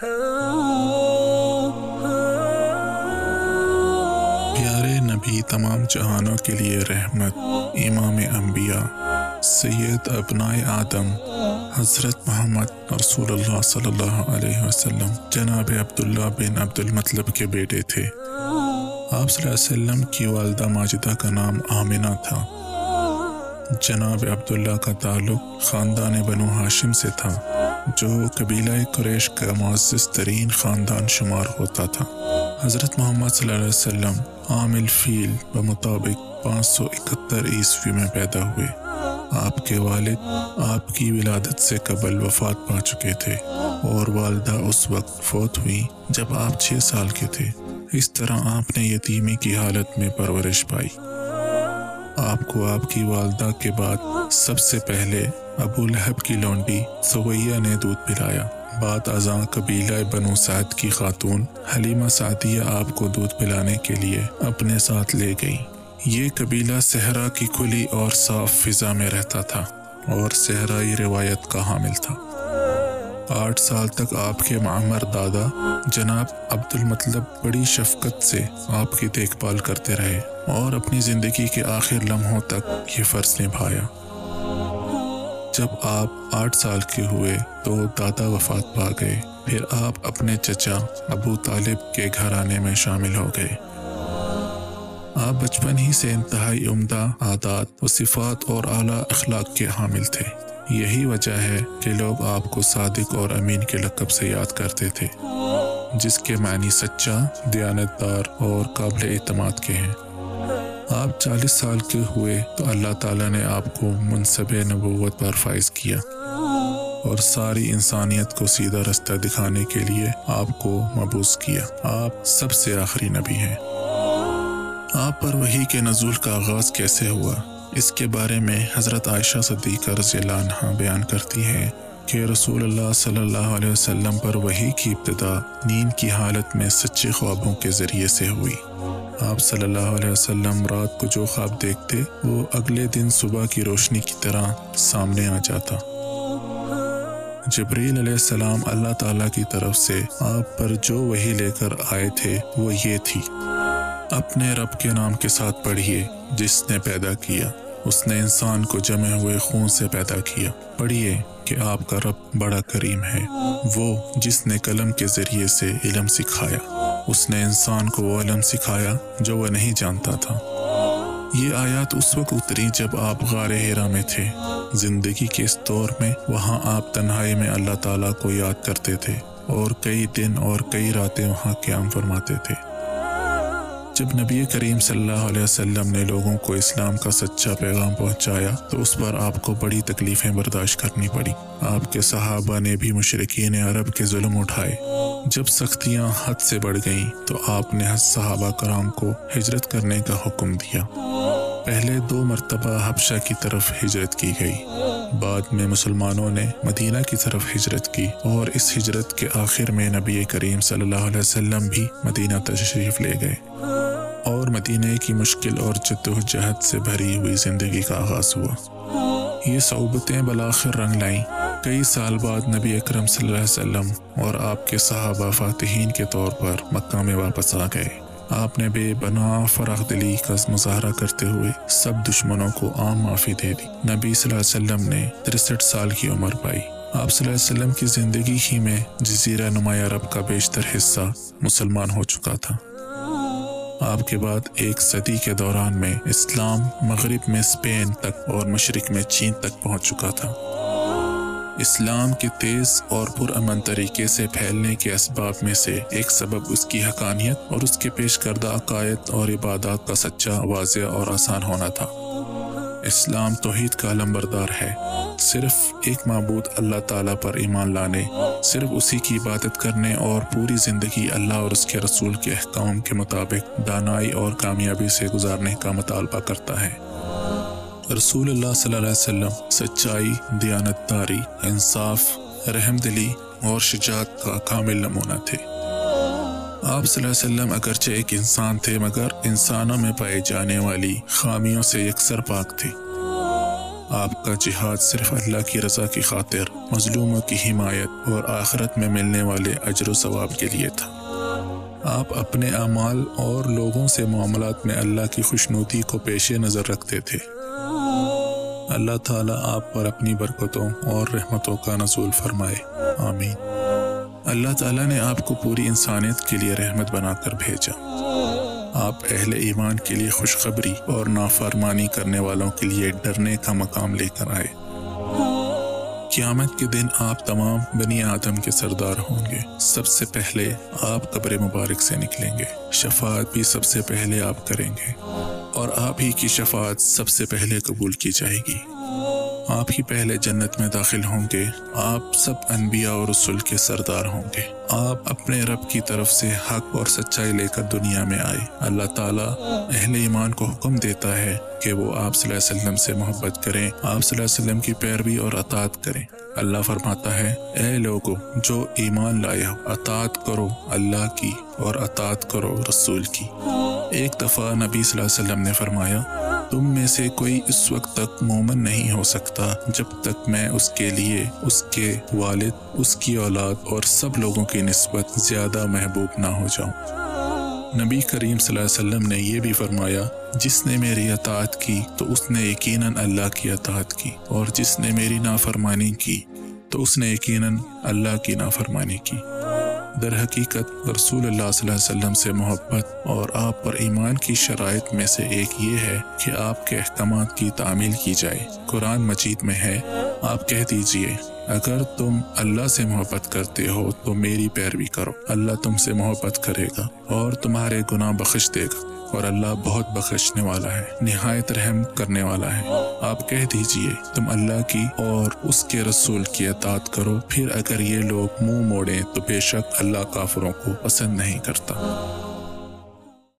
پیارے نبی تمام جہانوں کے لیے رحمت، امام انبیاء، سید ابنائے آدم، حضرت محمد رسول اللہ صلی اللہ علیہ وسلم، جناب عبداللہ بن عبد المطلب کے بیٹے تھے۔ آپ صلی اللہ علیہ وسلم کی والدہ ماجدہ کا نام آمنہ تھا۔ جناب عبداللہ کا تعلق خاندان بنو ہاشم سے تھا۔ جو قبیلہ قریش کا معزز ترین خاندان شمار ہوتا تھا۔ حضرت محمد صلی اللہ علیہ وسلم عامل فیل بمطابق پانچ سو اکہتر عیسوی میں پیدا ہوئے۔ آپ کے والد آپ کی ولادت سے قبل وفات پا چکے تھے اور والدہ اس وقت فوت ہوئی جب آپ چھ سال کے تھے۔ اس طرح آپ نے یتیمی کی حالت میں پرورش پائی۔ آپ کو آپ کی والدہ کے بعد سب سے پہلے ابو لہب کی لونڈی سویہ نے دودھ پلایا۔ بعد ازاں قبیلہ بنو سعد کی خاتون حلیمہ سعدیہ آپ کو دودھ پلانے کے لیے اپنے ساتھ لے گئی یہ قبیلہ صحرا کی کھلی اور صاف فضا میں رہتا تھا اور صحرائی روایت کا حامل تھا۔ آٹھ سال تک آپ کے معمر دادا جناب عبد المطلب بڑی شفقت سے آپ کی دیکھ بھال کرتے رہے اور اپنی زندگی کے آخر لمحوں تک یہ فرض نبھایا۔ جب آپ آٹھ سال کے ہوئے تو دادا وفات پا گئے۔ پھر آپ اپنے چچا ابو طالب کے گھرانے میں شامل ہو گئے۔ آپ بچپن ہی سے انتہائی عمدہ عادات و صفات اور اعلیٰ اخلاق کے حامل تھے۔ یہی وجہ ہے کہ لوگ آپ کو صادق اور امین کے لقب سے یاد کرتے تھے، جس کے معنی سچا دیانت دار اور قابل اعتماد کے ہیں۔ آپ چالیس سال کے ہوئے تو اللہ تعالیٰ نے آپ کو منصب نبوت پر فائز کیا۔ اور ساری انسانیت کو سیدھا رستہ دکھانے کے لیے آپ کو مبوس کیا۔ آپ سب سے آخری نبی ہیں۔ آپ پر وہی کے نزول کا آغاز کیسے ہوا؟ اس کے بارے میں حضرت عائشہ صدیقہ رضی اللہ عنہ بیان کرتی ہے کہ رسول اللہ صلی اللہ علیہ وسلم پر وہی کی ابتدا نیند کی حالت میں سچے خوابوں کے ذریعے سے ہوئی۔ آپ صلی اللہ علیہ وسلم رات کو جو خواب دیکھتے، وہ اگلے دن صبح کی روشنی کی طرح سامنے آ جاتا۔ جبریل علیہ السلام اللہ تعالیٰ کی طرف سے آپ پر جو وہی لے کر آئے تھے، وہ یہ تھی، اپنے رب کے نام کے ساتھ پڑھیے، جس نے پیدا کیا۔ اس نے انسان کو جمے ہوئے خون سے پیدا کیا۔ پڑھیے کہ آپ کا رب بڑا کریم ہے۔ وہ جس نے قلم کے ذریعے سے علم سکھایا۔ اس نے انسان کو وہ علم سکھایا جو وہ نہیں جانتا تھا۔ یہ آیات اس وقت اتری جب آپ غار ہیرا میں تھے۔ زندگی کے اس دور میں وہاں آپ تنہائی میں اللہ تعالیٰ کو یاد کرتے تھے اور کئی دن اور کئی راتیں وہاں قیام فرماتے تھے۔ جب نبی کریم صلی اللہ علیہ وسلم نے لوگوں کو اسلام کا سچا پیغام پہنچایا تو اس پر آپ کو بڑی تکلیفیں برداشت کرنی پڑی۔ آپ کے صحابہ نے بھی مشرقین عرب کے ظلم اٹھائے۔ جب سختیاں حد سے بڑھ گئیں تو آپ نے صحابہ کرام کو ہجرت کرنے کا حکم دیا۔ پہلے دو مرتبہ حبشہ کی طرف ہجرت کی گئی۔ بعد میں مسلمانوں نے مدینہ کی طرف ہجرت کی اور اس ہجرت کے آخر میں نبی کریم صلی اللہ علیہ وسلم بھی مدینہ تشریف لے گئے۔ اور مدینہ کی مشکل اور جدوجہد سے بھری ہوئی زندگی کا آغاز ہوا۔ یہ صعوبتیں بلاخر رنگ لائیں۔ کئی سال بعد نبی اکرم صلی اللہ علیہ وسلم اور آپ کے صحابہ فاتحین کے طور پر مکہ میں واپس آ گئے۔ آپ نے بے بنا فراغ دلی کا مظاہرہ کرتے ہوئے سب دشمنوں کو عام معافی دے دی۔ نبی صلی اللہ علیہ وسلم نے ترسٹھ سال کی عمر پائی۔ آپ صلی اللہ علیہ وسلم کی زندگی ہی میں جزیرہ نمایاں عرب کا بیشتر حصہ مسلمان ہو چکا تھا۔ آپ کے بعد ایک صدی کے دوران میں اسلام مغرب میں اسپین تک اور مشرق میں چین تک پہنچ چکا تھا۔ اسلام کے تیز اور پرامن طریقے سے پھیلنے کے اسباب میں سے ایک سبب اس کی حقانیت اور اس کے پیش کردہ عقائد اور عبادات کا سچا، واضح اور آسان ہونا تھا۔ اسلام توحید کا لمبردار ہے۔ صرف ایک معبود اللہ تعالیٰ پر ایمان لانے، صرف اسی کی عبادت کرنے اور پوری زندگی اللہ اور اس کے رسول کے احکام کے مطابق دانائی اور کامیابی سے گزارنے کا مطالبہ کرتا ہے۔ رسول اللہ صلی اللہ علیہ وسلم سچائی دیانت داری انصاف، رحم دلی اور شجاعت کا کامل نمونہ تھے۔ آپ صلی اللہ علیہ وسلم اگرچہ ایک انسان تھے، مگر انسانوں میں پائے جانے والی خامیوں سے یکسر پاک تھے۔ آپ کا جہاد صرف اللہ کی رضا کی خاطر، مظلوموں کی حمایت اور آخرت میں ملنے والے اجر و ثواب کے لیے تھا۔ آپ اپنے اعمال اور لوگوں سے معاملات میں اللہ کی خوشنودی کو پیش نظر رکھتے تھے۔ اللہ تعالیٰ آپ پر اپنی برکتوں اور رحمتوں کا نزول فرمائے۔ آمین۔ اللہ تعالیٰ نے آپ کو پوری انسانیت کے لیے رحمت بنا کر بھیجا۔ آپ اہل ایمان کے لیے خوشخبری اور نافرمانی کرنے والوں کے لیے ڈرنے کا مقام لے کر آئے۔ قیامت کے دن آپ تمام بنی آدم کے سردار ہوں گے۔ سب سے پہلے آپ قبر مبارک سے نکلیں گے۔ شفاعت بھی سب سے پہلے آپ کریں گے۔ اور آپ ہی کی شفاعت سب سے پہلے قبول کی جائے گی۔ آپ ہی پہلے جنت میں داخل ہوں گے۔ آپ سب انبیاء اور رسول کے سردار ہوں گے۔ آپ اپنے رب کی طرف سے حق اور سچائی لے کر دنیا میں آئے۔ اللہ تعالیٰ اہل ایمان کو حکم دیتا ہے کہ وہ آپ صلی اللہ علیہ وسلم سے محبت کریں، آپ صلی اللہ علیہ وسلم کی پیروی اور اطاعت کریں۔ اللہ فرماتا ہے، اے لوگو، جو ایمان لائے ہو، اطاعت کرو اللہ کی اور اطاعت کرو رسول کی۔ ایک دفعہ نبی صلی اللہ علیہ وسلم نے فرمایا تم میں سے کوئی اس وقت تک مومن نہیں ہو سکتا جب تک میں اس کے لیے، اس کے والد، اس کی اولاد اور سب لوگوں کی نسبت زیادہ محبوب نہ ہو جاؤں۔ نبی کریم صلی اللہ علیہ وسلم نے یہ بھی فرمایا، جس نے میری اطاعت کی تو اس نے یقیناً اللہ کی اطاعت کی، اور جس نے میری نافرمانی کی تو اس نے یقیناً اللہ کی نافرمانی کی۔ در حقیقت رسول اللہ صلی اللہ علیہ وسلم سے محبت اور آپ پر ایمان کی شرائط میں سے ایک یہ ہے کہ آپ کے احکامات کی تعمیل کی جائے۔ قرآن مجید میں ہے، آپ کہہ دیجیے، اگر تم اللہ سے محبت کرتے ہو تو میری پیروی کرو۔ اللہ تم سے محبت کرے گا اور تمہارے گناہ بخش دے گا۔ اور اللہ بہت بخشنے والا ہے، نہایت رحم کرنے والا ہے۔ آپ کہہ دیجیے، تم اللہ کی اور اس کے رسول کی اطاعت کرو۔ پھر اگر یہ لوگ منہ موڑیں تو بے شک اللہ کافروں کو پسند نہیں کرتا۔